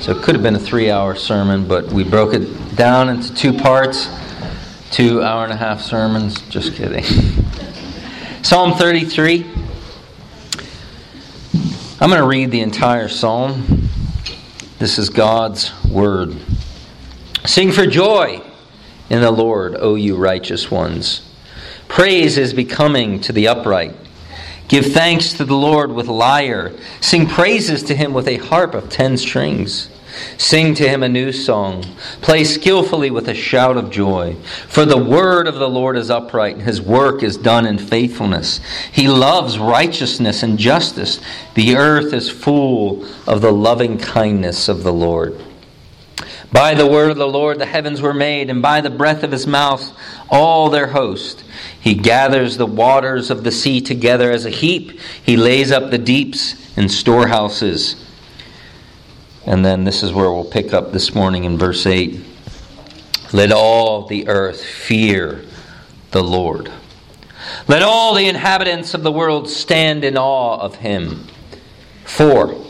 So it could have been a three hour sermon, but we broke it down into two parts, two hour and a half sermons. Just kidding. Psalm 33. I'm going to read the entire psalm. This is God's word. Sing for joy in the Lord, O you righteous ones. Praise is becoming to the upright. Give thanks to the Lord with lyre. Sing praises to him with a harp of ten strings. Sing to him a new song. Play skillfully with a shout of joy. For the word of the Lord is upright, and his work is done in faithfulness. He loves righteousness and justice. The earth is full of the loving kindness of the Lord. By the word of the Lord the heavens were made, and by the breath of his mouth all their host. He gathers the waters of the sea together as a heap. He lays up the deeps in storehouses. And then this is where we'll pick up this morning in verse 8. Let all the earth fear the Lord. Let all the inhabitants of the world stand in awe of him. For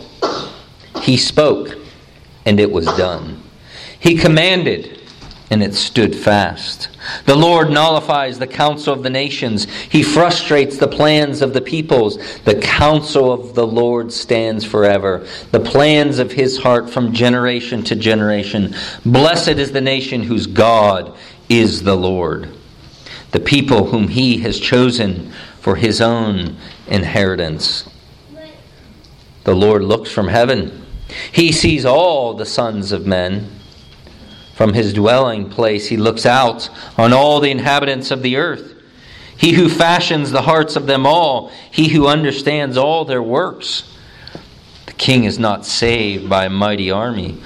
he spoke, and it was done. He commanded, and it stood fast. The Lord nullifies the counsel of the nations. He frustrates the plans of the peoples. The counsel of the Lord stands forever, the plans of his heart from generation to generation. Blessed is the nation whose God is the Lord, the people whom he has chosen for his own inheritance. The Lord looks from heaven. He sees all the sons of men. From his dwelling place, he looks out on all the inhabitants of the earth. He who fashions the hearts of them all, he who understands all their works. The king is not saved by a mighty army.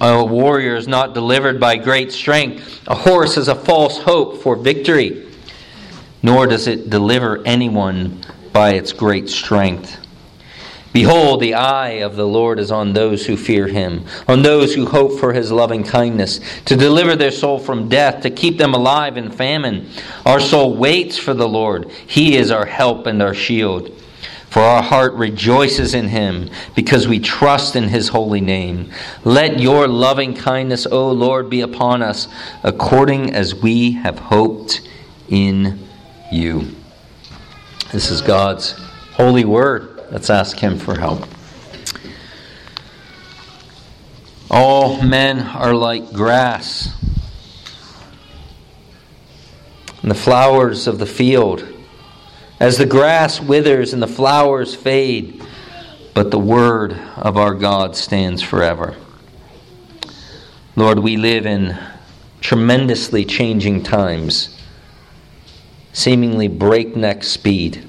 A, warrior is not delivered by great strength. A horse is a false hope for victory, nor does it deliver anyone by its great strength. Behold, the eye of the Lord is on those who fear him, on those who hope for his loving kindness, to deliver their soul from death, to keep them alive in famine. Our soul waits for the Lord. He is our help and our shield. For our heart rejoices in him, because we trust in his holy name. Let your loving kindness, O Lord, be upon us, according as we have hoped in you. This is God's holy word. Let's ask Him for help. All men are like grass, and the flowers of the field. As the grass withers and the flowers fade, but the word of our God stands forever. Lord, we live in tremendously changing times, seemingly breakneck speed.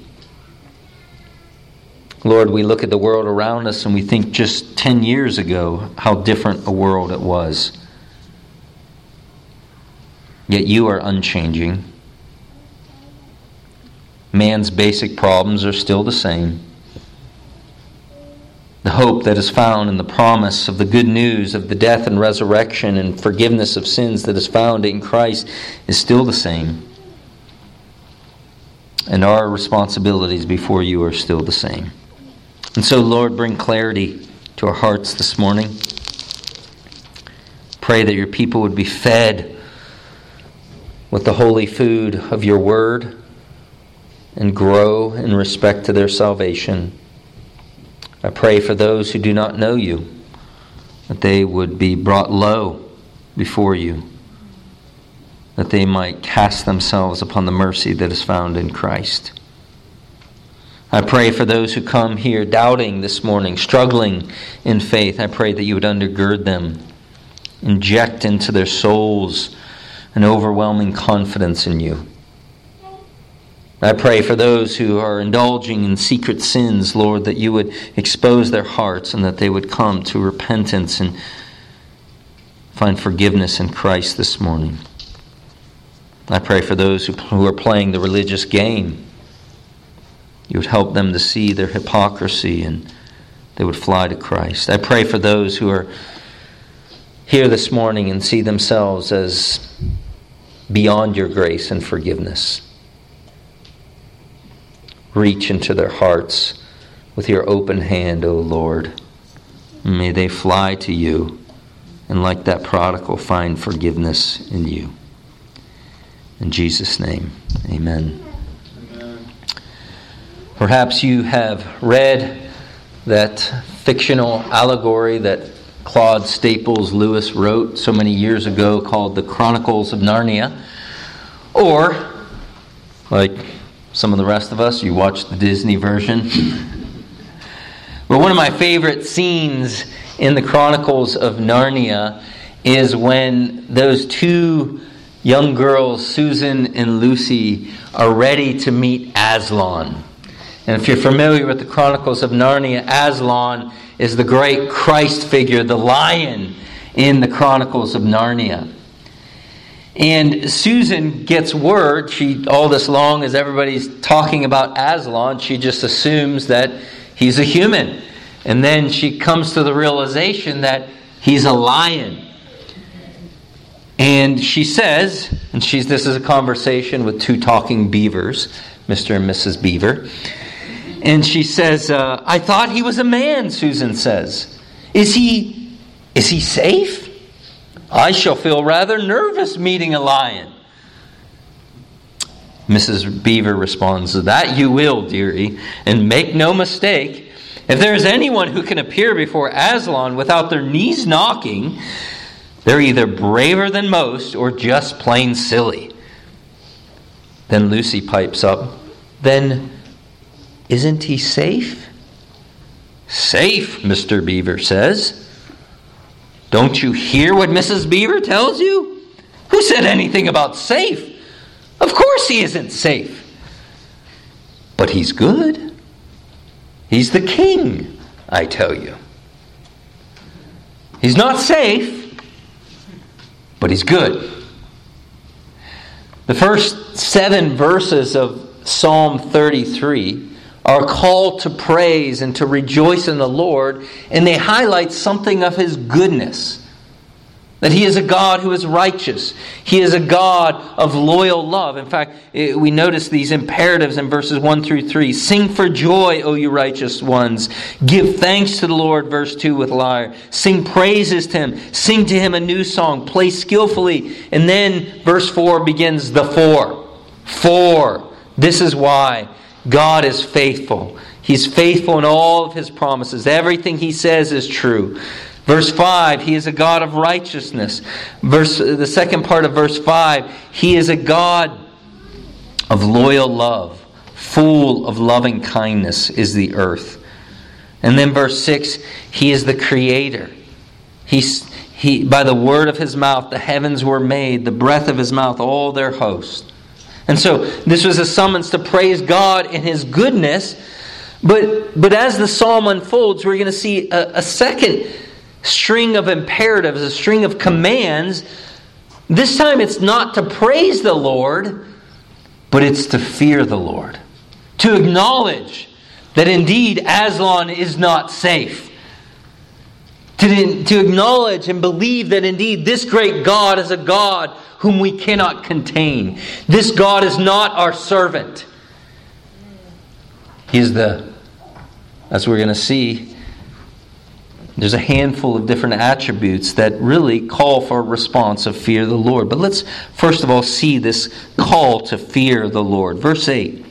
Lord, we look at the world around us and we think just 10 years ago how different a world it was. Yet you are unchanging. Man's basic problems are still the same. The hope that is found in the promise of the good news of the death and resurrection and forgiveness of sins that is found in Christ is still the same. And our responsibilities before you are still the same. And so, Lord, bring clarity to our hearts this morning. Pray that your people would be fed with the holy food of your word and grow in respect to their salvation. I pray for those who do not know you, that they would be brought low before you, that they might cast themselves upon the mercy that is found in Christ. I pray for those who come here doubting this morning, struggling in faith. I pray that you would undergird them, inject into their souls an overwhelming confidence in you. I pray for those who are indulging in secret sins, Lord, that you would expose their hearts and that they would come to repentance and find forgiveness in Christ this morning. I pray for those who, are playing the religious game you would help them to see their hypocrisy and they would fly to Christ. I pray for those who are here this morning and see themselves as beyond your grace and forgiveness. Reach into their hearts with your open hand, O Lord. May they fly to you and, like that prodigal, find forgiveness in you. In Jesus' name, amen. Perhaps you have read that fictional allegory that Claude Staples Lewis wrote so many years ago called The Chronicles of Narnia. Or, like some of the rest of us, you watch the Disney version. but one of my favorite scenes in the Chronicles of Narnia is when those two young girls, Susan and Lucy, are ready to meet Aslan. And if you're familiar with the Chronicles of Narnia, Aslan is the great Christ figure, the lion in the Chronicles of Narnia. And Susan gets word, she all this long as everybody's talking about Aslan, she just assumes that he's a human. And then she comes to the realization that he's a lion. And she says, and she's this is a conversation with two talking beavers, Mr. and Mrs. Beaver. And she says, uh, I thought he was a man, Susan says. Is he is he safe? I shall feel rather nervous meeting a lion. Mrs. Beaver responds, That you will, dearie, and make no mistake. If there is anyone who can appear before Aslan without their knees knocking, they're either braver than most or just plain silly. Then Lucy pipes up, Then isn't he safe? Safe, Mr. Beaver says. Don't you hear what Mrs. Beaver tells you? Who said anything about safe? Of course he isn't safe. But he's good. He's the king, I tell you. He's not safe, but he's good. The first seven verses of Psalm 33 are called to praise and to rejoice in the Lord, and they highlight something of His goodness. That He is a God who is righteous. He is a God of loyal love. In fact, we notice these imperatives in verses 1 through 3. Sing for joy, O you righteous ones. Give thanks to the Lord, verse 2 with lyre. Sing praises to Him. Sing to Him a new song. Play skillfully. And then verse 4 begins the four. Four. This is why God is faithful. He's faithful in all of his promises. Everything he says is true. Verse 5, he is a God of righteousness. Verse the second part of verse 5, he is a God of loyal love. Full of loving kindness is the earth. And then verse 6, he is the creator. He's he by the word of his mouth the heavens were made, the breath of his mouth all their host. And so this was a summons to praise God in His goodness. But, but as the psalm unfolds, we're going to see a, a second string of imperatives, a string of commands. This time it's not to praise the Lord, but it's to fear the Lord. To acknowledge that indeed Aslan is not safe. To, to acknowledge and believe that indeed this great God is a God whom we cannot contain. This God is not our servant. He's the, as we're going to see, there's a handful of different attributes that really call for a response of fear of the Lord. But let's first of all see this call to fear the Lord. Verse 8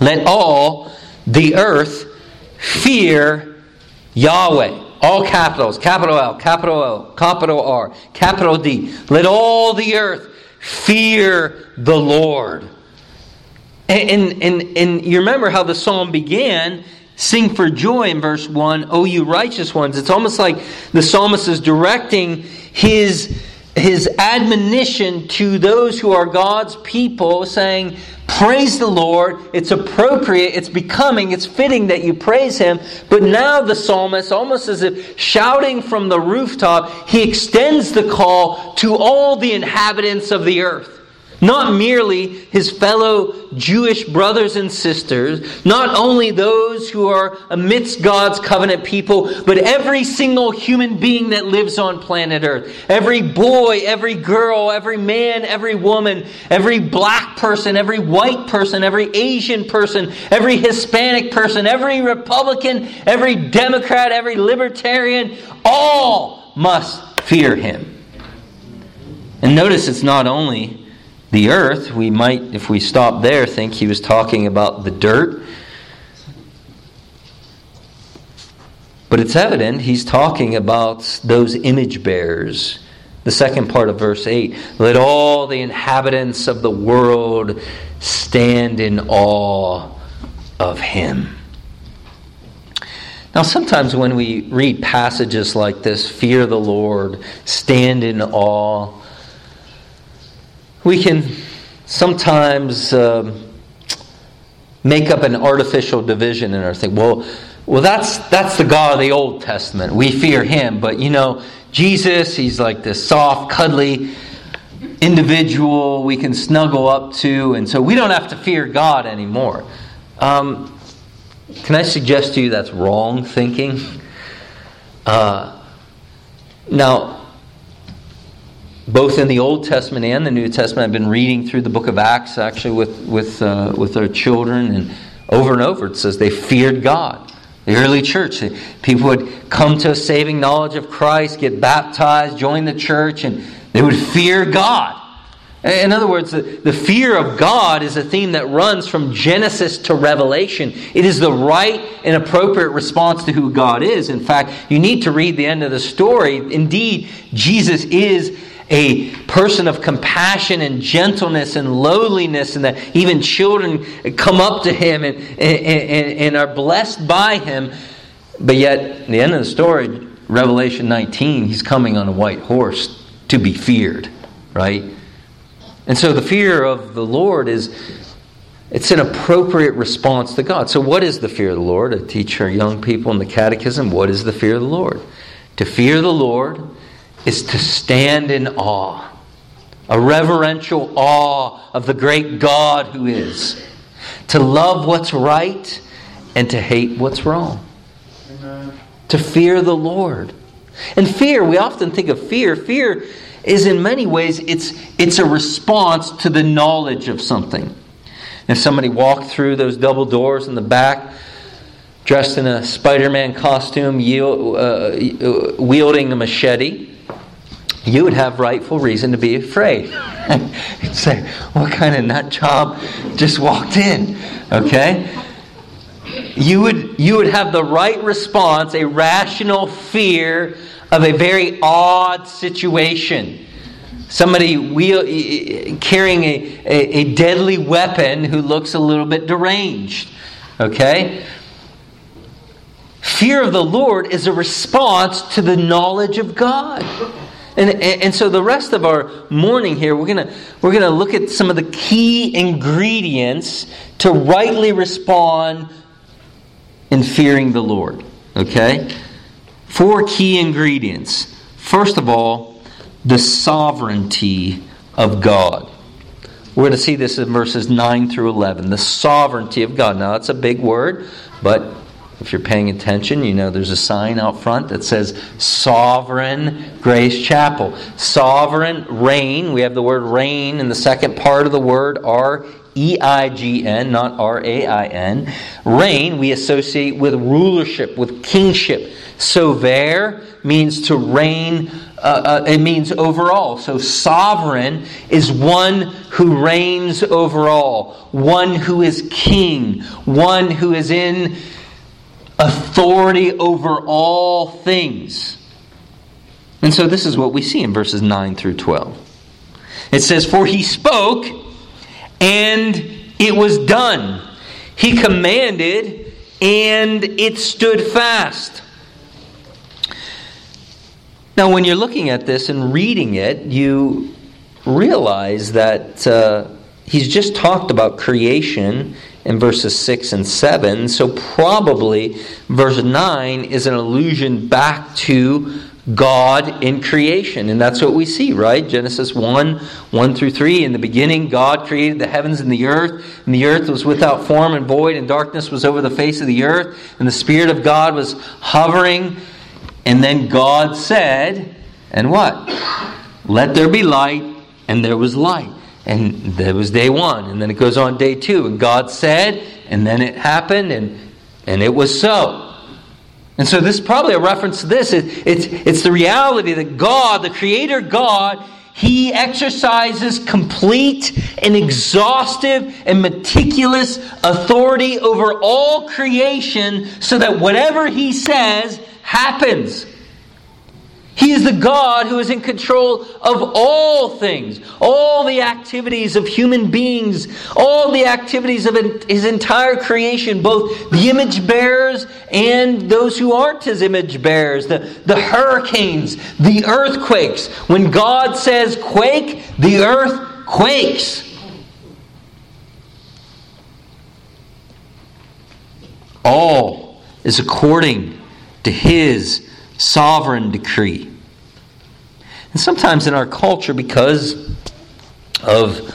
Let all the earth fear Yahweh. All capitals, capital L, capital L, capital R, capital D. Let all the earth fear the Lord. And, and, and you remember how the psalm began sing for joy in verse 1, O you righteous ones. It's almost like the psalmist is directing his, his admonition to those who are God's people, saying, Praise the Lord. It's appropriate, it's becoming, it's fitting that you praise Him. But now the psalmist, almost as if shouting from the rooftop, he extends the call to all the inhabitants of the earth. Not merely his fellow Jewish brothers and sisters, not only those who are amidst God's covenant people, but every single human being that lives on planet Earth. Every boy, every girl, every man, every woman, every black person, every white person, every Asian person, every Hispanic person, every Republican, every Democrat, every Libertarian, all must fear him. And notice it's not only the earth, we might, if we stop there, think he was talking about the dirt. But it's evident he's talking about those image bearers. The second part of verse 8 let all the inhabitants of the world stand in awe of him. Now, sometimes when we read passages like this, fear the Lord, stand in awe, we can sometimes um, make up an artificial division in our thing. Well, well, that's that's the God of the Old Testament. We fear Him, but you know, Jesus, He's like this soft, cuddly individual we can snuggle up to, and so we don't have to fear God anymore. Um, can I suggest to you that's wrong thinking? Uh, now, both in the Old Testament and the New Testament. I've been reading through the book of Acts actually with, with, uh, with our children, and over and over it says they feared God. The early church, people would come to a saving knowledge of Christ, get baptized, join the church, and they would fear God. In other words, the, the fear of God is a theme that runs from Genesis to Revelation. It is the right and appropriate response to who God is. In fact, you need to read the end of the story. Indeed, Jesus is a person of compassion and gentleness and lowliness, and that even children come up to him and, and, and, are blessed by him. But yet, the end of the story, Revelation 19, he's coming on a white horse to be feared, right? And so the fear of the Lord is it's an appropriate response to God. So what is the fear of the Lord? I teach our young people in the catechism, what is the fear of the Lord? To fear the Lord is to stand in awe, a reverential awe of the great God who is, to love what's right and to hate what's wrong, Amen. to fear the Lord. And fear, we often think of fear. Fear is in many ways it's it's a response to the knowledge of something. If somebody walked through those double doors in the back, dressed in a Spider-Man costume, uh, wielding a machete, you would have rightful reason to be afraid. Say, What kind of nut job just walked in? Okay? You would, you would have the right response, a rational fear of a very odd situation. Somebody wheel, carrying a, a, a deadly weapon who looks a little bit deranged. Okay? Fear of the Lord is a response to the knowledge of God. And, and so the rest of our morning here, we're going we're going to look at some of the key ingredients to rightly respond in fearing the Lord. Okay? Four key ingredients. First of all, the sovereignty of God. We're going to see this in verses 9 through 11. The sovereignty of God. Now, that's a big word, but if you're paying attention, you know there's a sign out front that says Sovereign Grace Chapel. Sovereign reign. We have the word reign in the second part of the word, R E I G N, not R A I N. Reign we associate with rulership, with kingship. Sover means to reign, uh, uh, it means overall. So sovereign is one who reigns overall, one who is king, one who is in authority over all things. And so this is what we see in verses 9 through 12. It says, For he spoke, and it was done. He commanded, and it stood fast. Now, when you're looking at this and reading it, you realize that uh, he's just talked about creation in verses 6 and 7. So, probably verse 9 is an allusion back to God in creation. And that's what we see, right? Genesis 1 1 through 3. In the beginning, God created the heavens and the earth, and the earth was without form and void, and darkness was over the face of the earth, and the Spirit of God was hovering. And then God said, and what? Let there be light, and there was light. And that was day one, and then it goes on day two, and God said, and then it happened, and, and it was so. And so this is probably a reference to this. It, it's, it's the reality that God, the Creator God, He exercises complete and exhaustive and meticulous authority over all creation so that whatever He says happens. He is the God who is in control of all things, all the activities of human beings, all the activities of his entire creation, both the image bearers and those who aren't his image bearers, the, the hurricanes, the earthquakes. When God says quake, the earth quakes. All is according to his sovereign decree. And sometimes in our culture, because of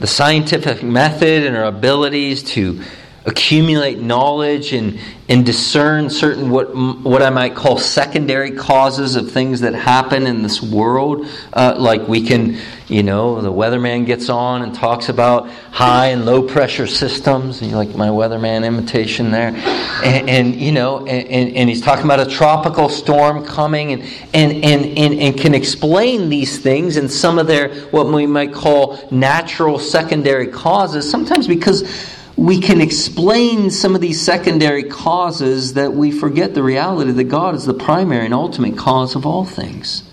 the scientific method and our abilities to accumulate knowledge and, and discern certain what, what I might call secondary causes of things that happen in this world. Uh, like we can, you know, the weatherman gets on and talks about high and low pressure systems. You like my weatherman imitation there? And, and you know, and, and, he's talking about a tropical storm coming and, and, and, and, and can explain these things and some of their, what we might call natural secondary causes, sometimes because we can explain some of these secondary causes that we forget the reality that God is the primary and ultimate cause of all things.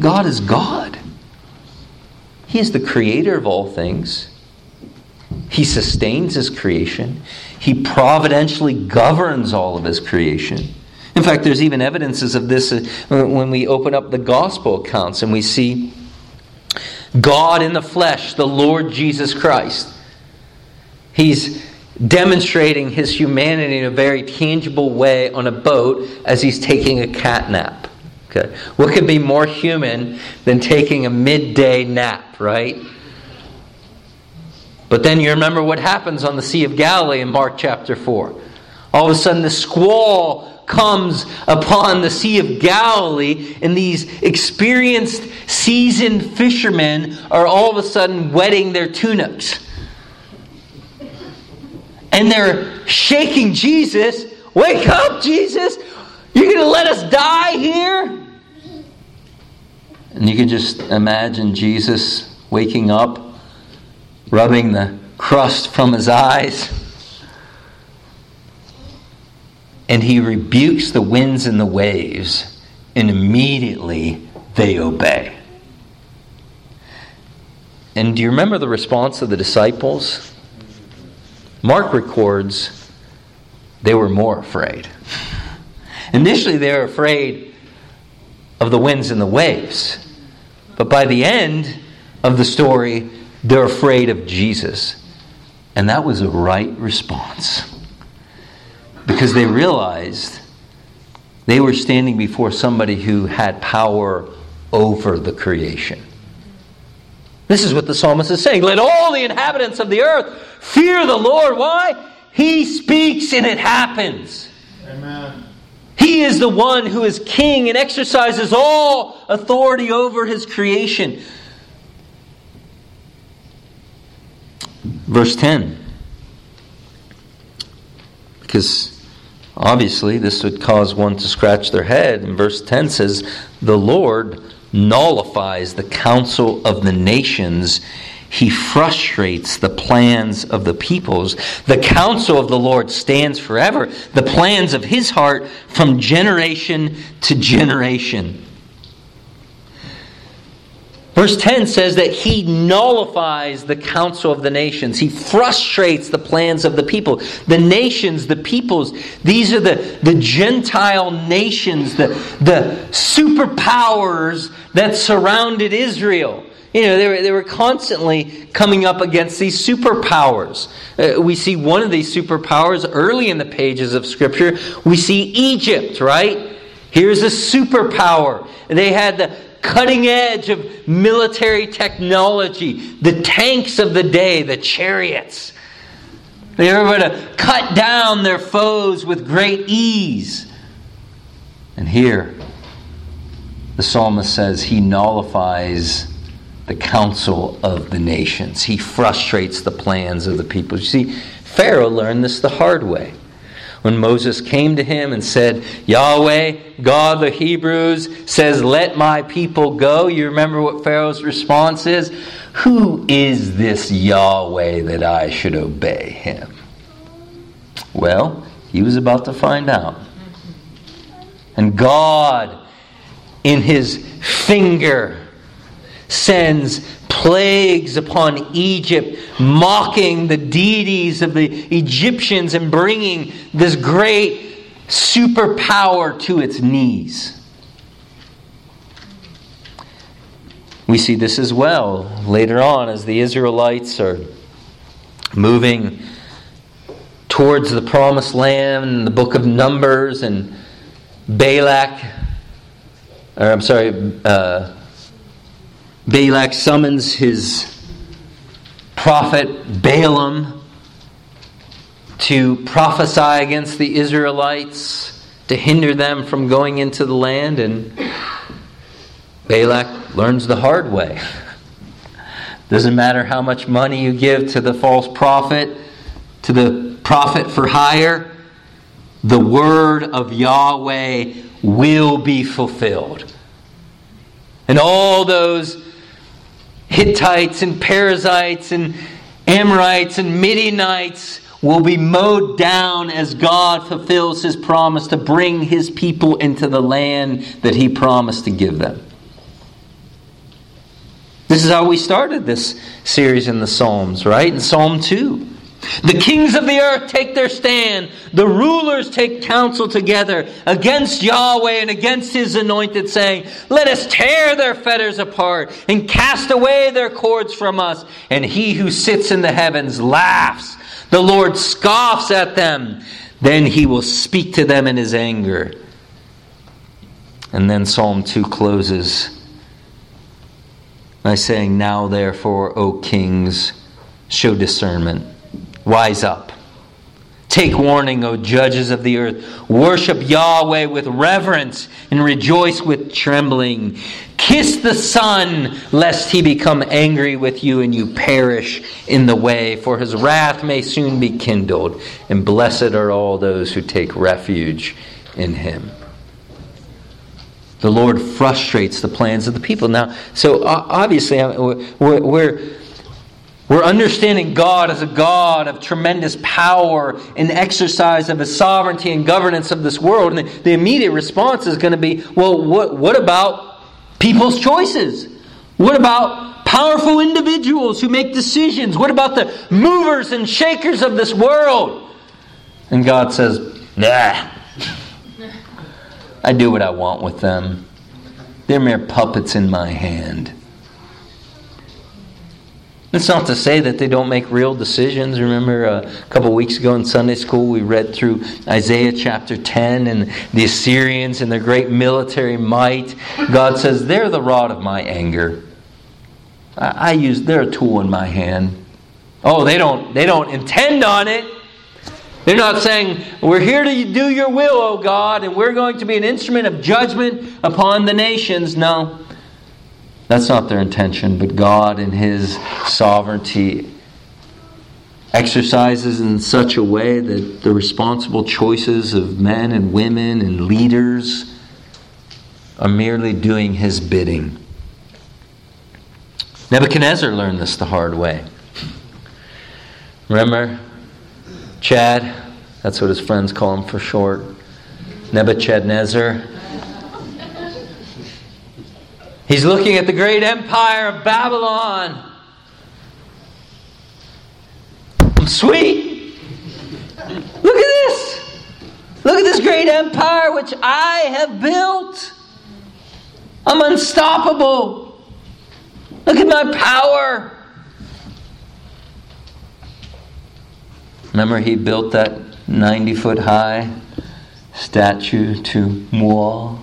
God is God. He is the creator of all things. He sustains his creation. He providentially governs all of his creation. In fact, there's even evidences of this uh, when we open up the gospel accounts and we see God in the flesh, the Lord Jesus Christ. He's demonstrating his humanity in a very tangible way on a boat as he's taking a cat nap. Okay. What could be more human than taking a midday nap, right? But then you remember what happens on the Sea of Galilee in Mark chapter 4. All of a sudden, the squall comes upon the Sea of Galilee, and these experienced, seasoned fishermen are all of a sudden wetting their tunics. And they're shaking Jesus. Wake up, Jesus! You're going to let us die here? And you can just imagine Jesus waking up, rubbing the crust from his eyes and he rebukes the winds and the waves, and immediately they obey. And do you remember the response of the disciples? Mark records they were more afraid. Initially, they were afraid of the winds and the waves. But by the end of the story, they're afraid of Jesus. And that was a right response because they realized they were standing before somebody who had power over the creation. This is what the psalmist is saying. Let all the inhabitants of the earth fear the Lord. Why? He speaks and it happens. Amen. He is the one who is king and exercises all authority over his creation. Verse 10. Because Obviously, this would cause one to scratch their head. And verse 10 says, The Lord nullifies the counsel of the nations. He frustrates the plans of the peoples. The counsel of the Lord stands forever, the plans of his heart from generation to generation. Verse 10 says that he nullifies the counsel of the nations. He frustrates the plans of the people. The nations, the peoples, these are the, the Gentile nations, the, the superpowers that surrounded Israel. you know, they were, they were constantly coming up against these superpowers. Uh, we see one of these superpowers early in the pages of Scripture. We see Egypt, right? Here's a superpower. They had the cutting edge of military technology, the tanks of the day, the chariots. They were able to cut down their foes with great ease. And here, the psalmist says he nullifies the counsel of the nations. He frustrates the plans of the people. You see, Pharaoh learned this the hard way. When Moses came to him and said, Yahweh, God of the Hebrews, says, Let my people go. You remember what Pharaoh's response is? Who is this Yahweh that I should obey him? Well, he was about to find out. And God, in his finger, sends plagues upon Egypt, mocking the deities of the Egyptians and bringing this great superpower to its knees. We see this as well later on as the Israelites are moving towards the promised land the book of Numbers and Balak, or I'm sorry, uh, Balak summons his prophet Balaam to prophesy against the Israelites to hinder them from going into the land, and Balak learns the hard way. Doesn't matter how much money you give to the false prophet, to the prophet for hire, the word of Yahweh will be fulfilled. And all those Hittites and Perizzites and Amorites and Midianites will be mowed down as God fulfills his promise to bring his people into the land that he promised to give them. This is how we started this series in the Psalms, right? In Psalm 2. The kings of the earth take their stand. The rulers take counsel together against Yahweh and against his anointed, saying, Let us tear their fetters apart and cast away their cords from us. And he who sits in the heavens laughs. The Lord scoffs at them. Then he will speak to them in his anger. And then Psalm 2 closes by saying, Now therefore, O kings, show discernment Wise up. Take warning, O judges of the earth. Worship Yahweh with reverence and rejoice with trembling. Kiss the Son, lest he become angry with you and you perish in the way, for his wrath may soon be kindled. And blessed are all those who take refuge in him. The Lord frustrates the plans of the people. Now, so obviously, uh, we're, we're understanding God as a God of tremendous power and exercise of his sovereignty and governance of this world. And the immediate response is going to be well, what, what about people's choices? What about powerful individuals who make decisions? What about the movers and shakers of this world? And God says, nah. I do what I want with them. They're mere puppets in my hand. It's not to say that they don't make real decisions. Remember uh, a couple weeks ago in Sunday school, we read through Isaiah chapter 10 and the Assyrians and their great military might. God says, They're the rod of my anger. I, I use, they're a tool in my hand. Oh, they don't, they don't intend on it. They're not saying, We're here to do your will, O God, and we're going to be an instrument of judgment upon the nations. No. That's not their intention, but God, in His sovereignty, exercises in such a way that the responsible choices of men and women and leaders are merely doing His bidding. Nebuchadnezzar learned this the hard way. Remember Chad? That's what his friends call him for short. Nebuchadnezzar He's looking at the great empire of Babylon. Sweet. Look at this. Look at this great empire which I have built. I'm unstoppable. Look at my power. Remember, he built that 90 foot high statue to Mual,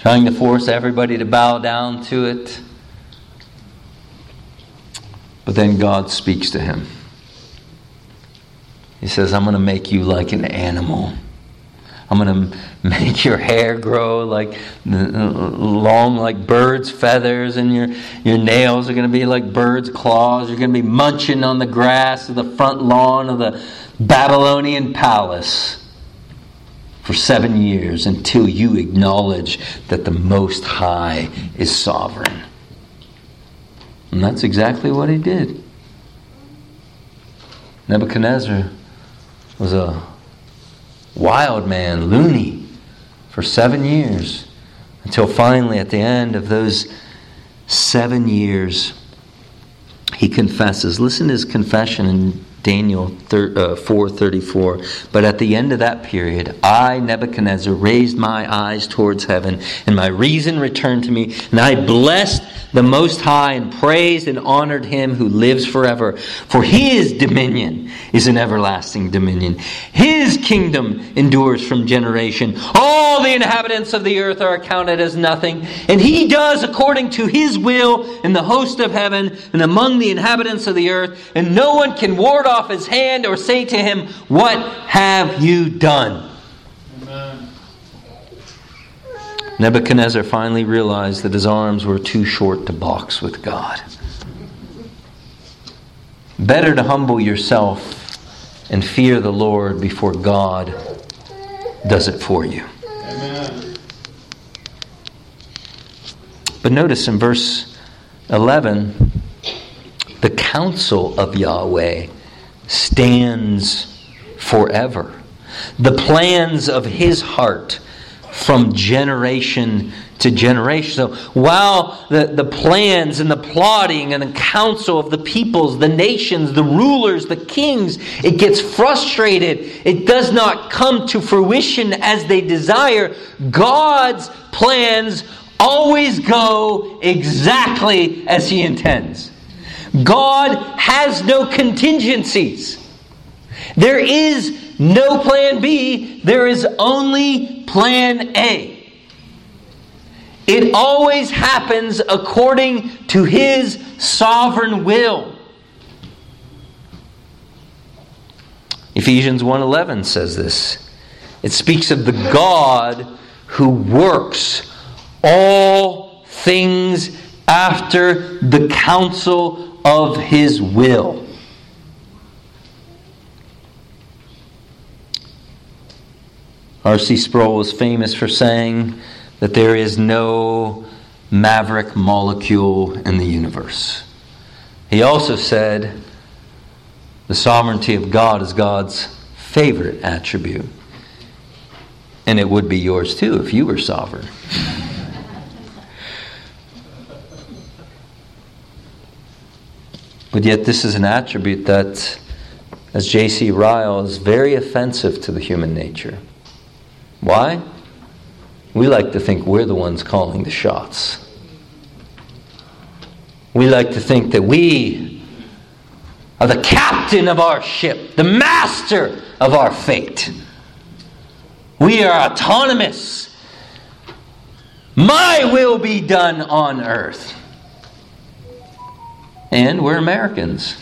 trying to force everybody to bow down to it. But then God speaks to him. He says, I'm going to make you like an animal. I'm going to make your hair grow like long like birds' feathers, and your, your nails are going to be like birds' claws. You're going to be munching on the grass of the front lawn of the Babylonian palace for seven years until you acknowledge that the Most High is sovereign. And that's exactly what he did. Nebuchadnezzar was a wild man, loony, for seven years, until finally, at the end of those seven years, he confesses. Listen to his confession in Daniel 4:34. Uh, but at the end of that period, I Nebuchadnezzar raised my eyes towards heaven, and my reason returned to me, and I blessed the Most High and praised and honored him who lives forever. For his dominion is an everlasting dominion. His kingdom endures from generation. All the inhabitants of the earth are accounted as nothing, and he does according to his will in the host of heaven and among the inhabitants of the earth, and no one can ward off his hand or say to him, What have you done? Amen. Nebuchadnezzar finally realized that his arms were too short to box with God. Better to humble yourself and fear the Lord before God does it for you. Amen. But notice in verse 11, the counsel of Yahweh stands forever. The plans of his heart from generation to generation. So while the, the plans and the plotting and the counsel of the peoples, the nations, the rulers, the kings, it gets frustrated, it does not come to fruition as they desire, God's plans always go exactly as he intends. God has no contingencies. There is no plan B, there is only plan A. It always happens according to His sovereign will. Ephesians 1:11 says this. It speaks of the God who works all things after the counsel of his will. R.C. Sproul was famous for saying that there is no maverick molecule in the universe. He also said the sovereignty of God is God's favorite attribute. And it would be yours too if you were sovereign. But yet, this is an attribute that, as J.C. Ryle, is very offensive to the human nature. Why? We like to think we're the ones calling the shots. We like to think that we are the captain of our ship, the master of our fate. We are autonomous. My will be done on earth. And we're Americans.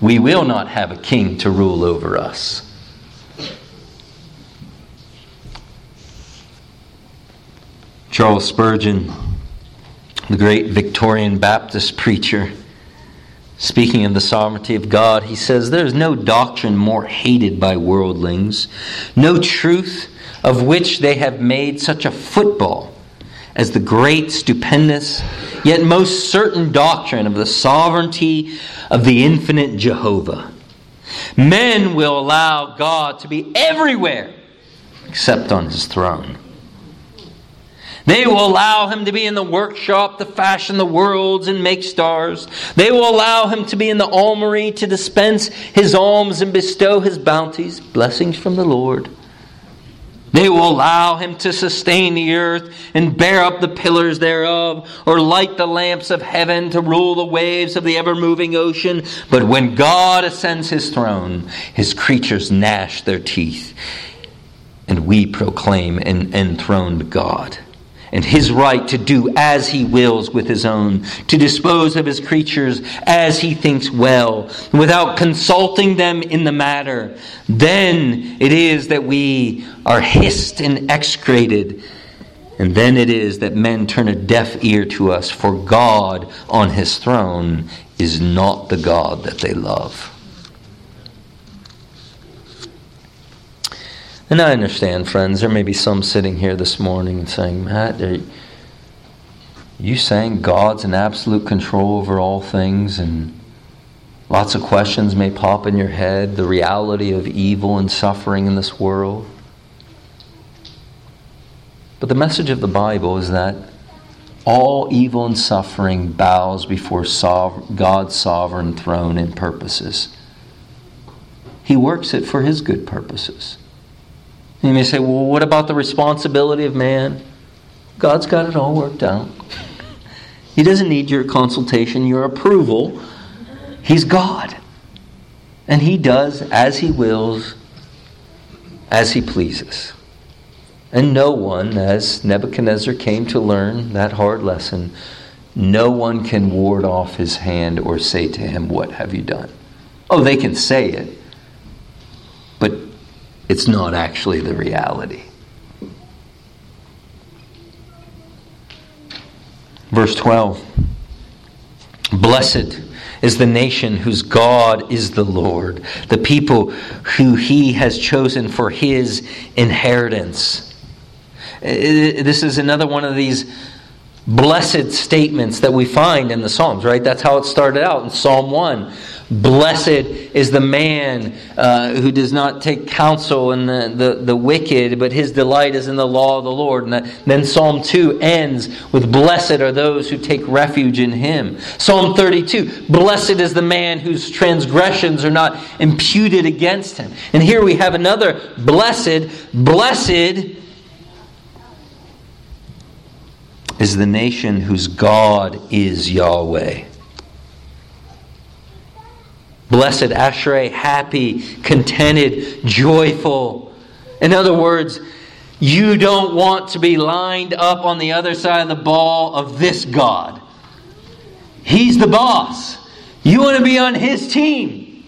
we will not have a king to rule over us. Charles Spurgeon, the great Victorian Baptist preacher, speaking of the sovereignty of God, he says, There is no doctrine more hated by worldlings, no truth of which they have made such a football as the great, stupendous, yet most certain doctrine of the sovereignty of the infinite Jehovah. Men will allow God to be everywhere except on his throne. They will allow him to be in the workshop to fashion the worlds and make stars. They will allow him to be in the almory to dispense his alms and bestow his bounties, blessings from the Lord. They will allow him to sustain the earth and bear up the pillars thereof, or light the lamps of heaven to rule the waves of the ever moving ocean. But when God ascends his throne, his creatures gnash their teeth, and we proclaim an enthroned God and his right to do as he wills with his own, to dispose of his creatures as he thinks well, without consulting them in the matter. Then it is that we are hissed and execrated. And then it is that men turn a deaf ear to us, for God on his throne is not the God that they love. And I understand, friends, there may be some sitting here this morning and saying, Matt, are you saying God's in absolute control over all things and lots of questions may pop in your head, the reality of evil and suffering in this world? But the message of the Bible is that all evil and suffering bows before God's sovereign throne and purposes. He works it for His good purposes. You may say, well, what about the responsibility of man? God's got it all worked out. He doesn't need your consultation, your approval. He's God. And He does as He wills, as He pleases. And no one, as Nebuchadnezzar came to learn that hard lesson, no one can ward off his hand or say to him, What have you done? Oh, they can say it, it's not actually the reality. Verse 12 Blessed is the nation whose God is the Lord, the people who he has chosen for his inheritance. Uh, this is another one of these blessed statements that we find in the Psalms, right? That's how it started out in Psalm 1. Blessed is the man uh, who does not take counsel in the, the, the, wicked, but his delight is in the law of the Lord. And that, then Psalm 2 ends with Blessed are those who take refuge in him. Psalm 32 Blessed is the man whose transgressions are not imputed against him. And here we have another blessed, blessed is the nation whose God is Yahweh. Blessed, Ashrei, happy, contented, joyful. In other words, you don't want to be lined up on the other side of the ball of this God. He's the boss. You want to be on his team.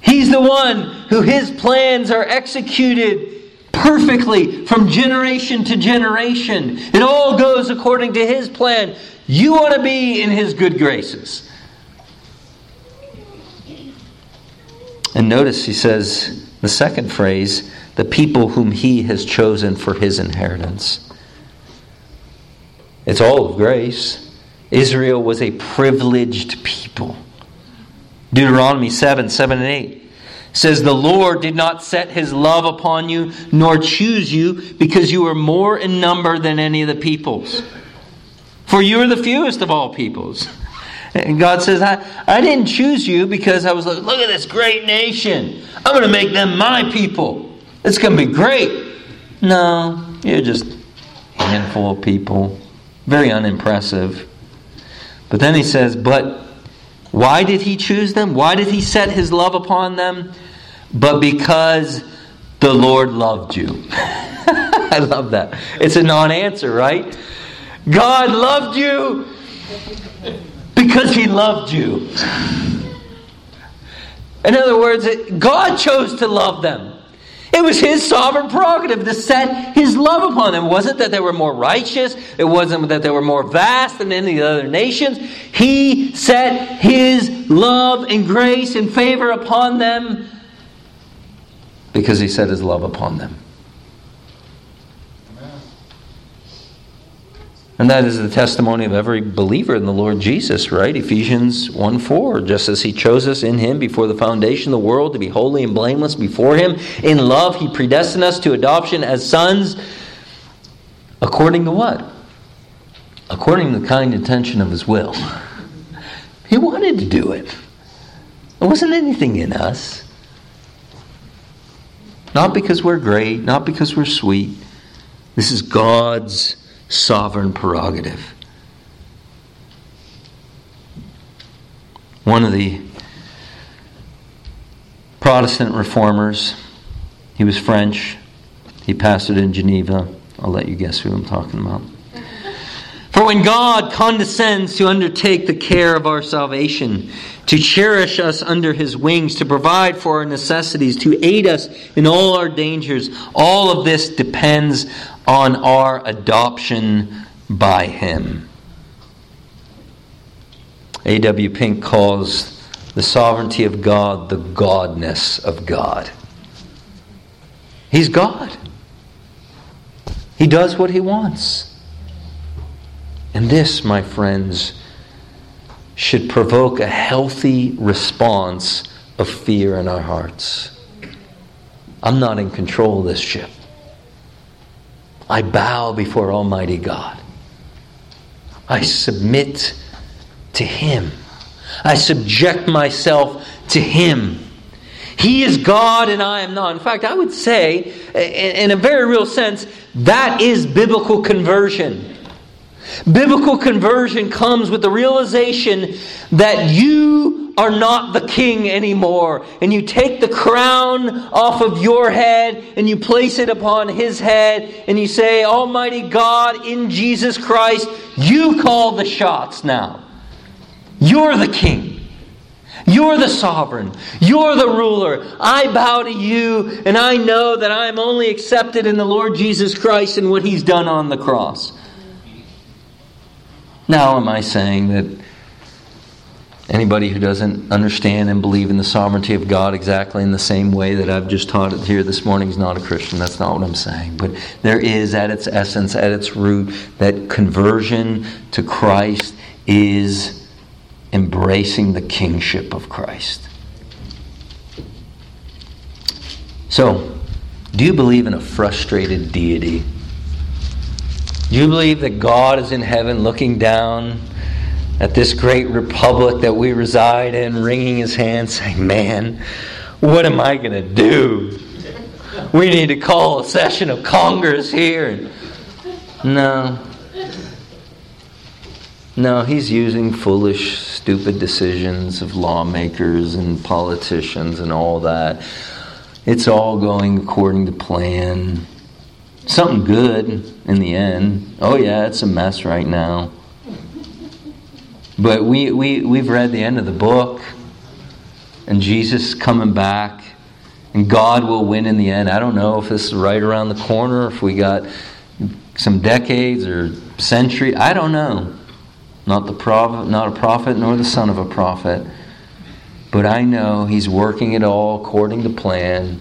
He's the one who his plans are executed perfectly from generation to generation. It all goes according to his plan. You want to be in his good graces. And notice he says the second phrase the people whom he has chosen for his inheritance. It's all of grace. Israel was a privileged people. Deuteronomy 7 7 and 8 says, The Lord did not set his love upon you, nor choose you, because you were more in number than any of the peoples. For you are the fewest of all peoples. And God says, I, I didn't choose you because I was like, look at this great nation. I'm going to make them my people. It's going to be great. No, you're just a handful of people. Very unimpressive. But then he says, but why did he choose them? Why did he set his love upon them? But because the Lord loved you. I love that. It's a non answer, right? God loved you because he loved you. In other words, God chose to love them. It was his sovereign prerogative to set his love upon them. It wasn't that they were more righteous, it wasn't that they were more vast than any other nations. He set his love and grace and favor upon them because he set his love upon them. And that is the testimony of every believer in the Lord Jesus, right? Ephesians 1 4. Just as he chose us in him before the foundation of the world to be holy and blameless before him, in love he predestined us to adoption as sons, according to what? According to the kind intention of his will. He wanted to do it. It wasn't anything in us. Not because we're great, not because we're sweet. This is God's sovereign prerogative. One of the Protestant reformers, he was French, he pastored in Geneva. I'll let you guess who I'm talking about. For when God condescends to undertake the care of our salvation, to cherish us under his wings, to provide for our necessities, to aid us in all our dangers, all of this depends on our adoption by him. A.W. Pink calls the sovereignty of God the godness of God. He's God. He does what he wants. And this, my friends, should provoke a healthy response of fear in our hearts. I'm not in control of this ship. I bow before Almighty God. I submit to Him. I subject myself to Him. He is God and I am not. In fact, I would say, in a very real sense, that is biblical conversion. Biblical conversion comes with the realization that you are not the king anymore. And you take the crown off of your head and you place it upon his head and you say, Almighty God, in Jesus Christ, you call the shots now. You're the king. You're the sovereign. You're the ruler. I bow to you, and I know that I am only accepted in the Lord Jesus Christ and what He's done on the cross. Now, am I saying that anybody who doesn't understand and believe in the sovereignty of God exactly in the same way that I've just taught it here this morning is not a Christian? That's not what I'm saying. But there is, at its essence, at its root, that conversion to Christ is embracing the kingship of Christ. So, do you believe in a frustrated deity? Do you believe that God is in heaven looking down at this great republic that we reside in, wringing his hands, saying, Man, what am I going to do? We need to call a session of Congress here. No. No, he's using foolish, stupid decisions of lawmakers and politicians and all that. It's all going according to plan something good in the end. Oh, yeah, it's a mess right now. But we, we, we've read the end of the book, and Jesus coming back, and God will win in the end. I don't know if this is right around the corner, if we got some decades or century. I don't know. Not the prophet, not a prophet, nor the son of a prophet. But I know he's working it all according to plan.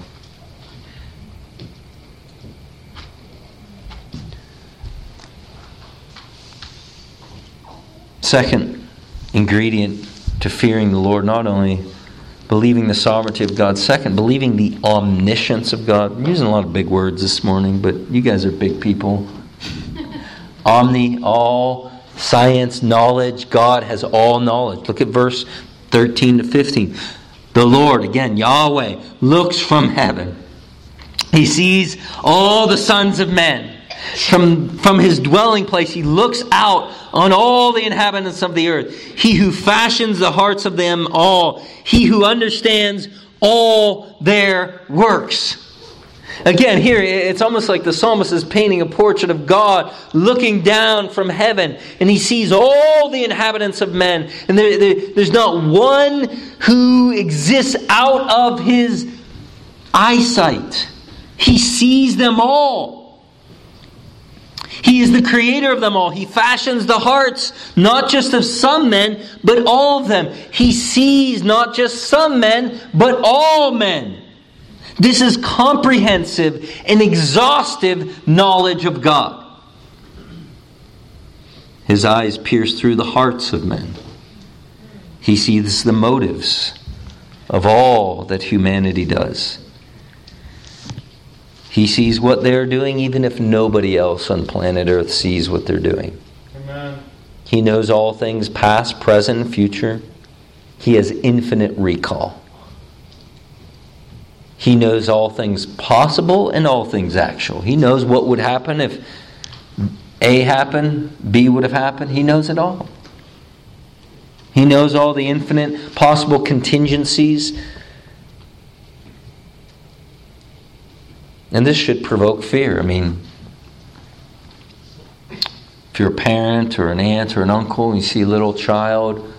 Second ingredient to fearing the Lord, not only believing the sovereignty of God, second, believing the omniscience of God. I'm using a lot of big words this morning, but you guys are big people. Omni, all, science, knowledge. God has all knowledge. Look at verse 13 to 15. The Lord, again, Yahweh, looks from heaven. He sees all the sons of men. From, from his dwelling place, he looks out on all the inhabitants of the earth. He who fashions the hearts of them all. He who understands all their works. Again, here it's almost like the psalmist is painting a portrait of God looking down from heaven, and he sees all the inhabitants of men, and there, there, there's not one who exists out of his eyesight. He sees them all. He is the creator of them all. He fashions the hearts, not just of some men, but all of them. He sees not just some men, but all men. This is comprehensive and exhaustive knowledge of God. His eyes pierce through the hearts of men. He sees the motives of all that humanity does. He sees what they're doing, even if nobody else on planet Earth sees what they're doing. Amen. He knows all things past, present, future. He has infinite recall. He knows all things possible and all things actual. He knows what would happen if A happened, B would have happened. He knows it all. He knows all the infinite possible contingencies. And this should provoke fear. I mean, if you're a parent or an aunt or an uncle and you see a little child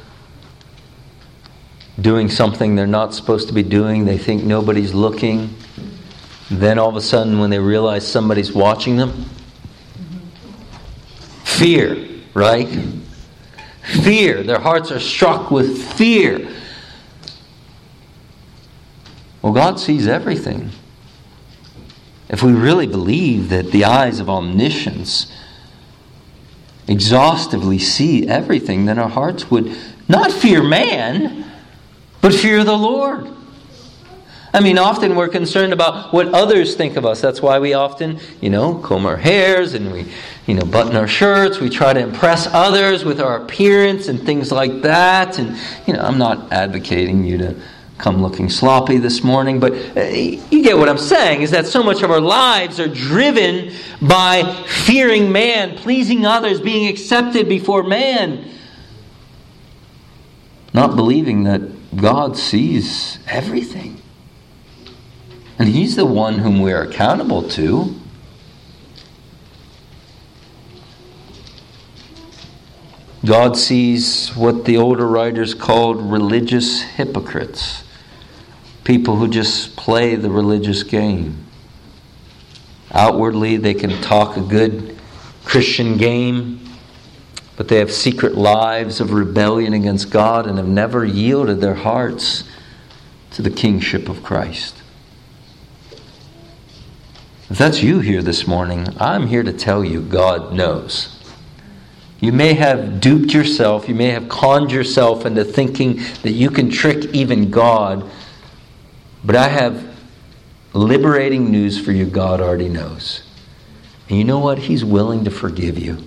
doing something they're not supposed to be doing, they think nobody's looking. Then all of a sudden, when they realize somebody's watching them, fear, right? Fear. Their hearts are struck with fear. Well, God sees everything. If we really believe that the eyes of omniscience exhaustively see everything, then our hearts would not fear man, but fear the Lord. I mean, often we're concerned about what others think of us. That's why we often, you know, comb our hairs and we, you know, button our shirts. We try to impress others with our appearance and things like that. And, you know, I'm not advocating you to come looking sloppy this morning, but uh, you get what I'm saying is that so much of our lives are driven by fearing man, pleasing others, being accepted before man, not believing that God sees everything. And He's the one whom we are accountable to. God sees what the older writers called religious hypocrites people who just play the religious game. Outwardly, they can talk a good Christian game, but they have secret lives of rebellion against God and have never yielded their hearts to the kingship of Christ. If that's you here this morning, I'm here to tell you God knows. You may have duped yourself, you may have conned yourself into thinking that you can trick even God, but I have liberating news for you God already knows. And you know what? He's willing to forgive you.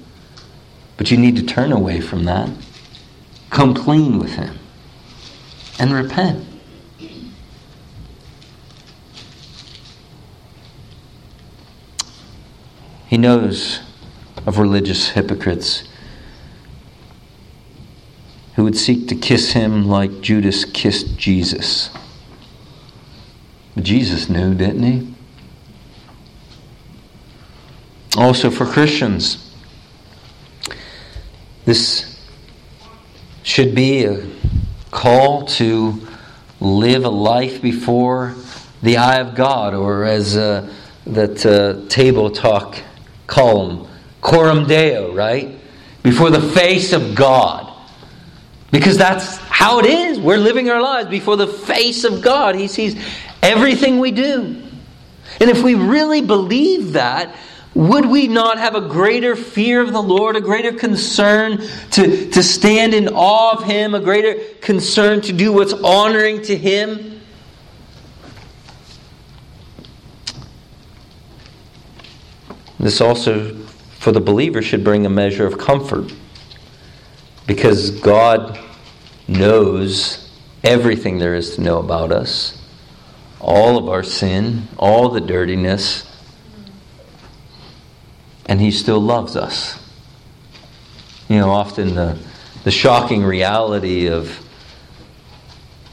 But you need to turn away from that. Come clean with Him and repent. He knows of religious hypocrites who would seek to kiss him like Judas kissed Jesus. Jesus knew, didn't he? Also, for Christians, this should be a call to live a life before the eye of God, or as uh, that uh, table talk column, coram deo, right? Before the face of God. Because that's how it is. We're living our lives before the face of God. He sees everything we do. And if we really believe that, would we not have a greater fear of the Lord, a greater concern to, to stand in awe of Him, a greater concern to do what's honoring to Him? This also, for the believer, should bring a measure of comfort because God knows everything there is to know about us, all of our sin, all the dirtiness, and He still loves us. You know, often the, the shocking reality of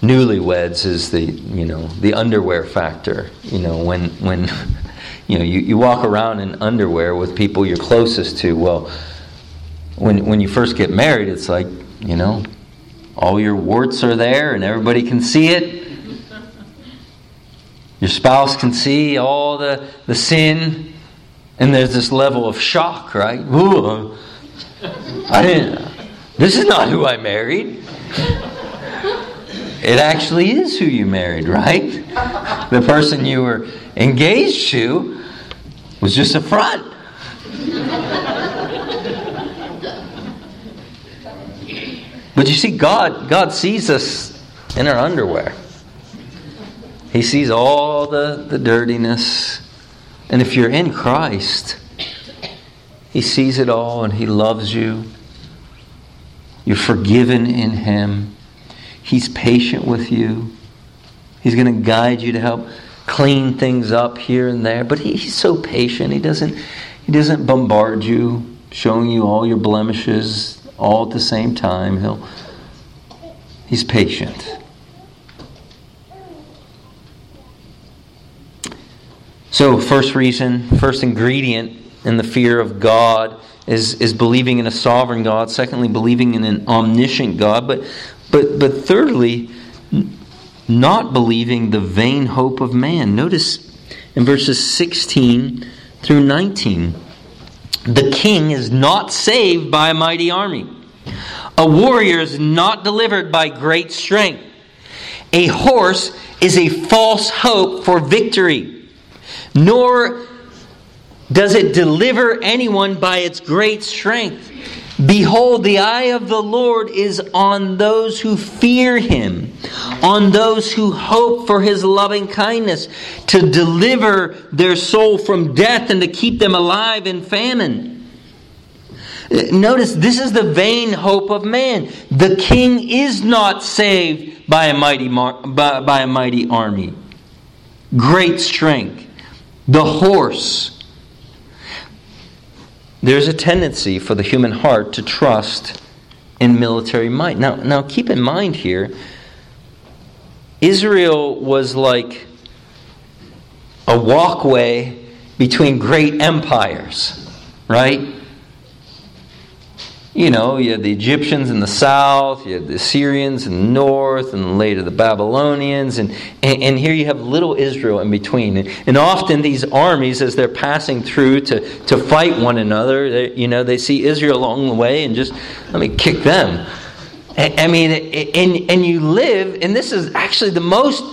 newlyweds is the you know the underwear factor. You know, when when you know, you, you walk around in underwear with people you're closest to. Well, when, when you first get married, it's like, you know, all your warts are there and everybody can see it. Your spouse can see all the, the sin, and there's this level of shock, right? Ooh, I didn't, this is not who I married. It actually is who you married, right? The person you were engaged to was just a front. But you see, God, God sees us in our underwear. He sees all the, the dirtiness. And if you're in Christ, He sees it all and He loves you. You're forgiven in Him. He's patient with you. He's going to guide you to help clean things up here and there, but he, he's so patient. He doesn't, he doesn't bombard you, showing you all your blemishes all at the same time. He'll, he's patient. So, first reason, first ingredient in the fear of God is, is believing in a sovereign God. Secondly, believing in an omniscient God. But, but, but thirdly, not believing the vain hope of man. Notice in verses 16 through 19 the king is not saved by a mighty army, a warrior is not delivered by great strength, a horse is a false hope for victory, nor does it deliver anyone by its great strength. Behold, the eye of the Lord is on those who fear him, on those who hope for his loving kindness, to deliver their soul from death and to keep them alive in famine. Notice this is the vain hope of man. The king is not saved by a mighty, by, by a mighty army, great strength, the horse there's a tendency for the human heart to trust in military might. Now, now keep in mind here, Israel was like a walkway between great empires, right? You know, you had the Egyptians in the south, you had the Syrians in the north, and later the Babylonians, and, and, and here you have little Israel in between. And, and, often these armies, as they're passing through to, to fight one another, they, you know, they see Israel along the way and just, let me kick them. I, I mean, and, and you live, and this is actually the most,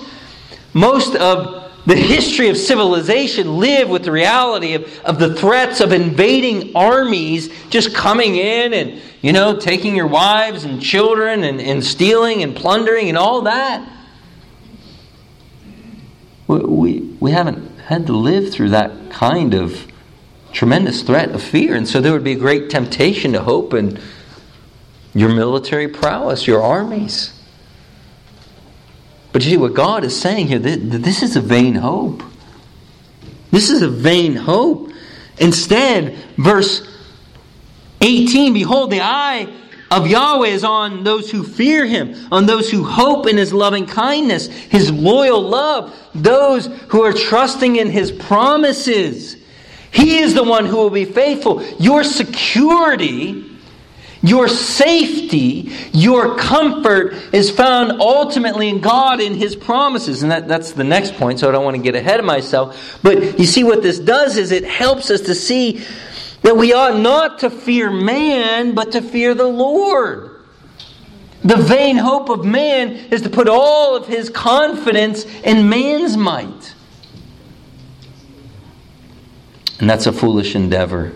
most of the history of civilization live with the reality of, of the threats of invading armies just coming in and, you know, taking your wives and children and, and stealing and plundering and all that. We, we, we haven't had to live through that kind of tremendous threat of fear. And so there would be a great temptation to hope in your military prowess, your armies. But you see, what God is saying here, this is a vain hope. This is a vain hope. Instead, verse 18 Behold, the eye of Yahweh is on those who fear him, on those who hope in his loving kindness, his loyal love, those who are trusting in his promises. He is the one who will be faithful. Your security your safety, your comfort is found ultimately in God in His promises. And that, that's the next point, so I don't want to get ahead of myself. But you see, what this does is it helps us to see that we ought not to fear man, but to fear the Lord. The vain hope of man is to put all of his confidence in man's might. And that's a foolish endeavor.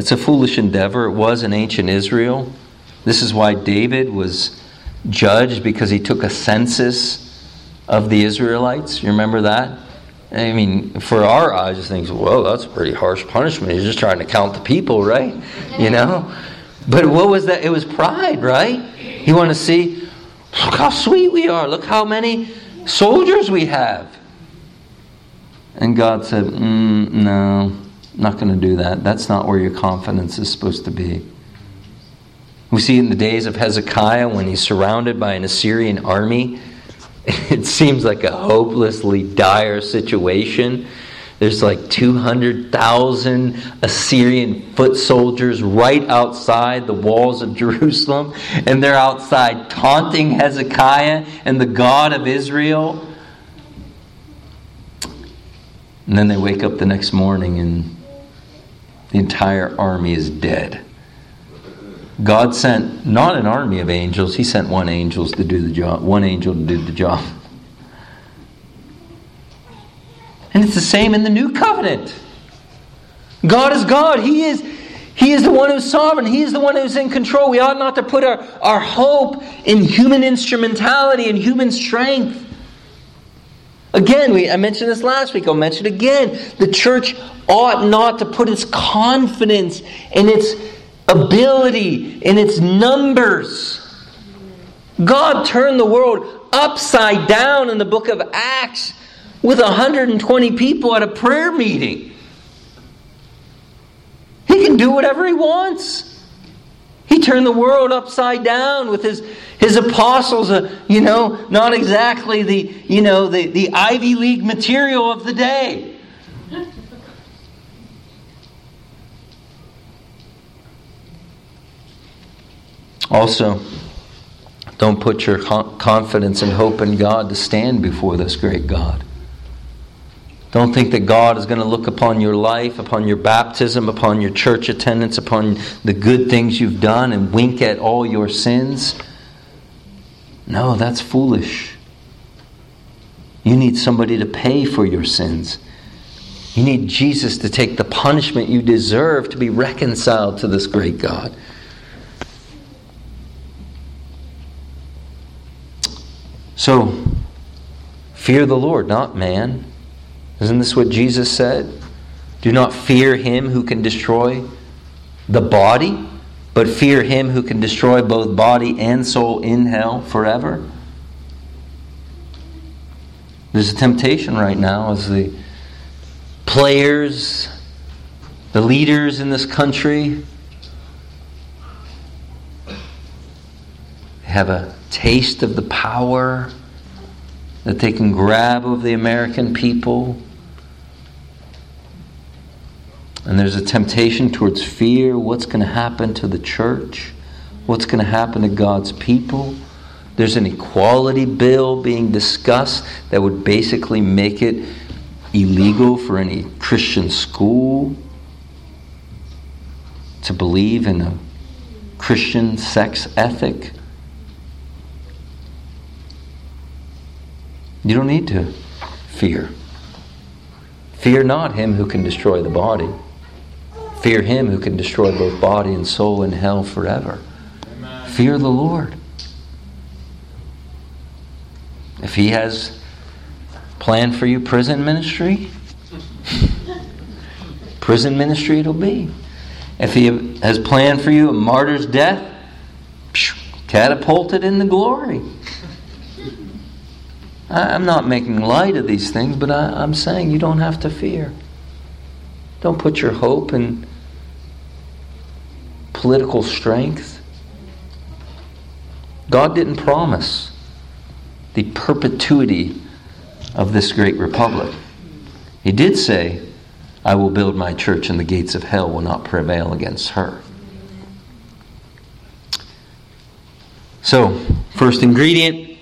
It's a foolish endeavor. It was in ancient Israel. This is why David was judged because he took a census of the Israelites. You remember that? I mean, for our eyes, it thinks, "Whoa, that's a pretty harsh punishment." He's just trying to count the people, right? You know. But what was that? It was pride, right? He wanted to see, look how sweet we are. Look how many soldiers we have. And God said, mm, "No, not going to do that. That's not where your confidence is supposed to be. We see in the days of Hezekiah when he's surrounded by an Assyrian army, it seems like a hopelessly dire situation. There's like 200,000 Assyrian foot soldiers right outside the walls of Jerusalem, and they're outside taunting Hezekiah and the God of Israel. And then they wake up the next morning and the entire army is dead. God sent not an army of angels, he sent one angel to do the job, one angel to do the job. And it's the same in the new covenant. God is God. He is he is the one who's sovereign. He is the one who's in control. We ought not to put our, our hope in human instrumentality and human strength. Again, we, I mentioned this last week, I'll mention it again. The church ought not to put its confidence in its ability, in its numbers. God turned the world upside down in the book of Acts with 120 people at a prayer meeting. He can do whatever he wants. He turned the world upside down with his, his apostles, uh, you know, not exactly the, you know, the, the Ivy League material of the day. Also, don't put your confidence and hope in God to stand before this great God. Don't think that God is going to look upon your life, upon your baptism, upon your church attendance, upon the good things you've done and wink at all your sins. No, that's foolish. You need somebody to pay for your sins. You need Jesus to take the punishment you deserve to be reconciled to this great God. So, fear the Lord, not man. Isn't this what Jesus said? Do not fear him who can destroy the body, but fear him who can destroy both body and soul in hell forever. There's a temptation right now as the players, the leaders in this country have a taste of the power that they can grab of the American people. And there's a temptation towards fear what's going to happen to the church? What's going to happen to God's people? There's an equality bill being discussed that would basically make it illegal for any Christian school to believe in a Christian sex ethic. You don't need to fear. Fear not him who can destroy the body. Fear him who can destroy both body and soul in hell forever. Amen. Fear the Lord. If he has planned for you prison ministry, prison ministry it'll be. If he has planned for you a martyr's death, catapulted into glory. I'm not making light of these things, but I, am saying you don't have to fear. Don't put your hope in political strength. God didn't promise the perpetuity of this great republic. He did say, I will build my church, and the gates of hell will not prevail against her. So, first ingredient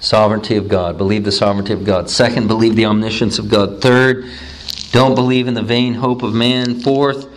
sovereignty of God. Believe the sovereignty of God. Second, believe the omniscience of God. Third, don't believe in the vain hope of man. Fourth,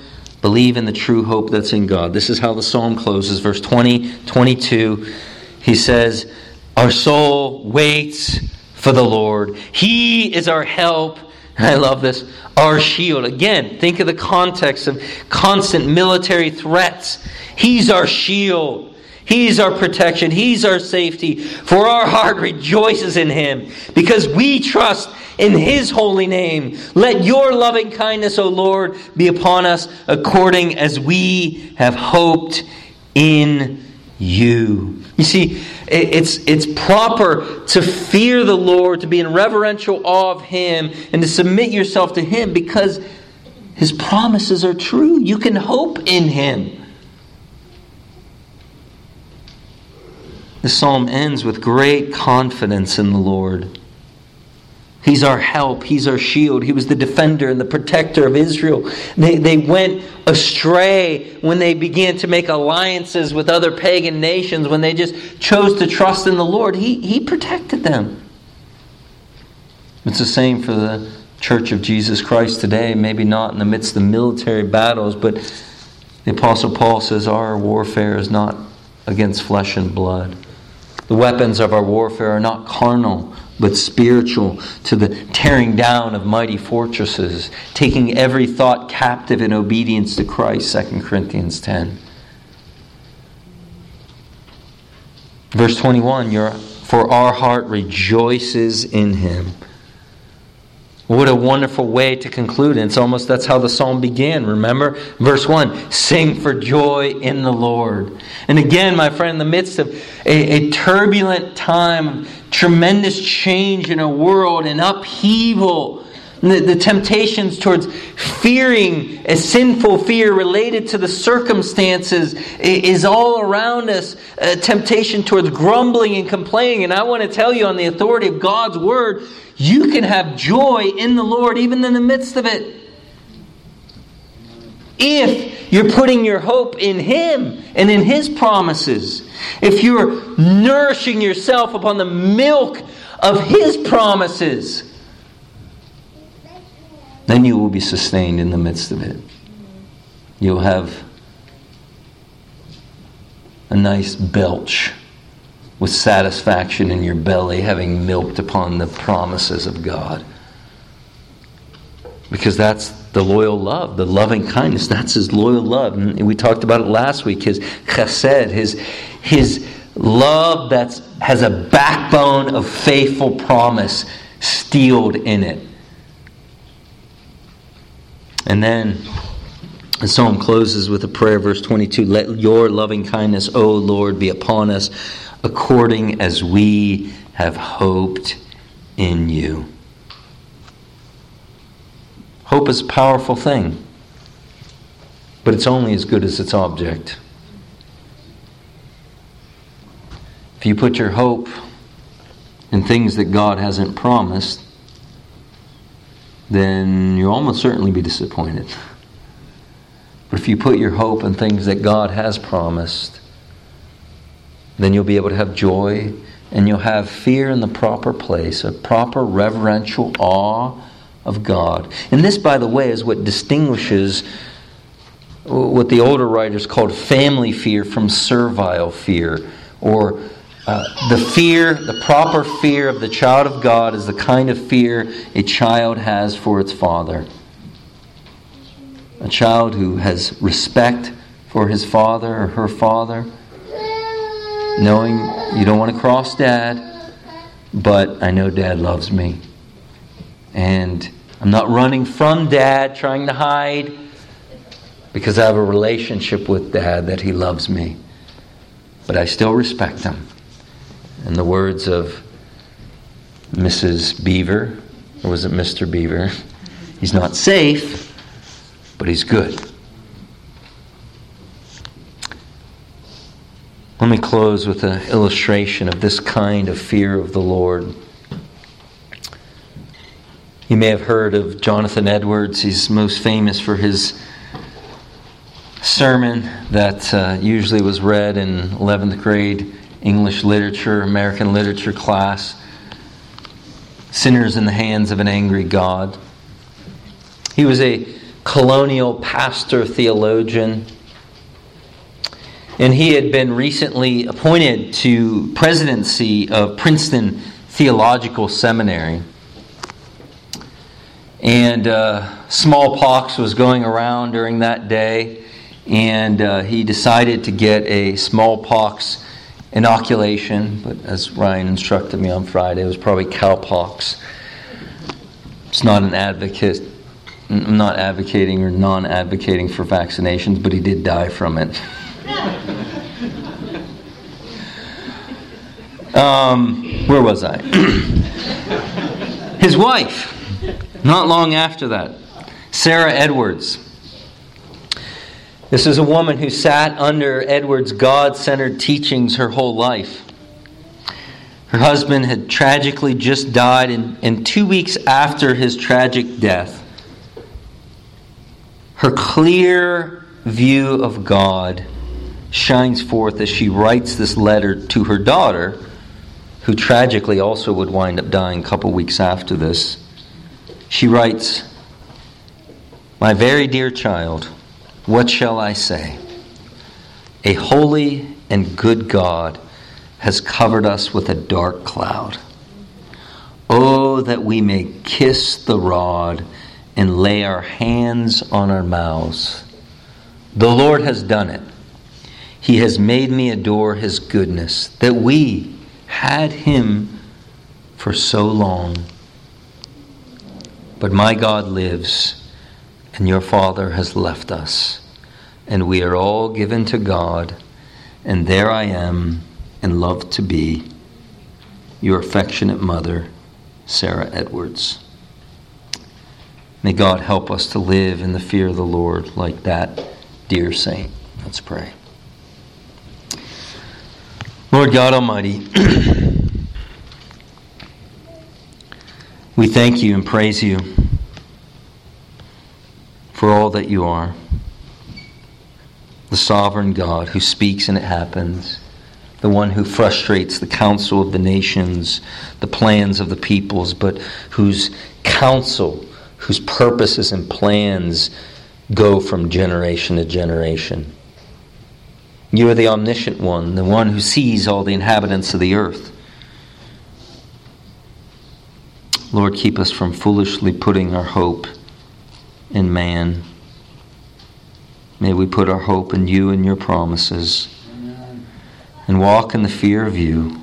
believe in the true hope that's in God. This is how the psalm closes. Verse 20, 22. He says, Our soul waits for the Lord. He is our help. I love this. Our shield. Again, think of the context of constant military threats. He's our shield. He's our protection. He's our safety. For our heart rejoices in Him because we trust in His holy name. Let your loving kindness, O Lord, be upon us according as we have hoped in you. You see, it's, it's proper to fear the Lord, to be in reverential awe of Him, and to submit yourself to Him because His promises are true. You can hope in Him. The psalm ends with great confidence in the Lord. He's our help. He's our shield. He was the defender and the protector of Israel. They, they went astray when they began to make alliances with other pagan nations, when they just chose to trust in the Lord. He, he protected them. It's the same for the church of Jesus Christ today. Maybe not in the midst of military battles, but the Apostle Paul says our warfare is not against flesh and blood the weapons of our warfare are not carnal, but spiritual, to the tearing down of mighty fortresses, taking every thought captive in obedience to Christ, 2 Corinthians 10. Verse 21 For our heart rejoices in him. What a wonderful way to conclude. And it's almost that's how the psalm began. Remember? Verse 1 Sing for joy in the Lord. And again, my friend, in the midst of a, a turbulent time, tremendous change in a world, and upheaval, the, the, temptations towards fearing a sinful fear related to the circumstances is all around us. A temptation towards grumbling and complaining. And I want to tell you, on the authority of God's word, you can have joy in the Lord even in the midst of it. If you're putting your hope in Him and in His promises, if you're nourishing yourself upon the milk of His promises, then you will be sustained in the midst of it. You'll have a nice belch with satisfaction in your belly, having milked upon the promises of God. Because that's the loyal love, the loving kindness. That's his loyal love. And we talked about it last week his chesed, his, his love that has a backbone of faithful promise steeled in it. And then the psalm closes with a prayer, verse 22 Let your loving kindness, O Lord, be upon us according as we have hoped in you. Hope is a powerful thing, but it's only as good as its object. If you put your hope in things that God hasn't promised, then you'll almost certainly be disappointed. But if you put your hope in things that God has promised, then you'll be able to have joy and you'll have fear in the proper place, a proper reverential awe of God. And this, by the way, is what distinguishes what the older writers called family fear from servile fear, or uh, the fear, the proper fear of the child of God is the kind of fear a child has for its father. A child who has respect for his father or her father knowing you don't want to cross dad, but I know dad loves me. And I'm not running from dad, trying to hide, because I have a relationship with dad that he loves me. But I still respect him. In the words of Mrs. Beaver, or was it Mr. Beaver? He's not safe, but he's good. Let me close with an illustration of this kind of fear of the Lord. You may have heard of Jonathan Edwards. He's most famous for his sermon that uh, usually was read in 11th grade English literature, American literature class Sinners in the Hands of an Angry God. He was a colonial pastor theologian and he had been recently appointed to presidency of Princeton Theological Seminary. And uh, smallpox was going around during that day, and uh, he decided to get a smallpox inoculation. But as Ryan instructed me on Friday, it was probably cowpox. It's not an advocate. I'm not advocating or non advocating for vaccinations, but he did die from it. Um, where was I? His wife, not long after that, Sarah Edwards. This is a woman who sat under Edwards' God centered teachings her whole life. Her husband had tragically just died, and, and two weeks after his tragic death, her clear view of God shines forth as she writes this letter to her daughter, who tragically also would wind up dying a couple weeks after this. She writes, My very dear child, what shall I say? A holy and good God has covered us with a dark cloud. Oh, that we may kiss the rod and lay our hands on our mouths. The Lord has done it. He has made me adore his goodness, that we had him for so long. But my God lives, and your Father has left us, and we are all given to God, and there I am, and love to be your affectionate mother, Sarah Edwards. May God help us to live in the fear of the Lord like that dear saint. Let's pray. Lord God Almighty, we thank you and praise you for all that you are. The sovereign God who speaks and it happens, the one who frustrates the counsel of the nations, the plans of the peoples, but whose counsel, whose purposes and plans go from generation to generation. You are the omniscient one, the one who sees all the inhabitants of the earth. Lord, keep us from foolishly putting our hope in man. May we put our hope in you and your promises and walk in the fear of you.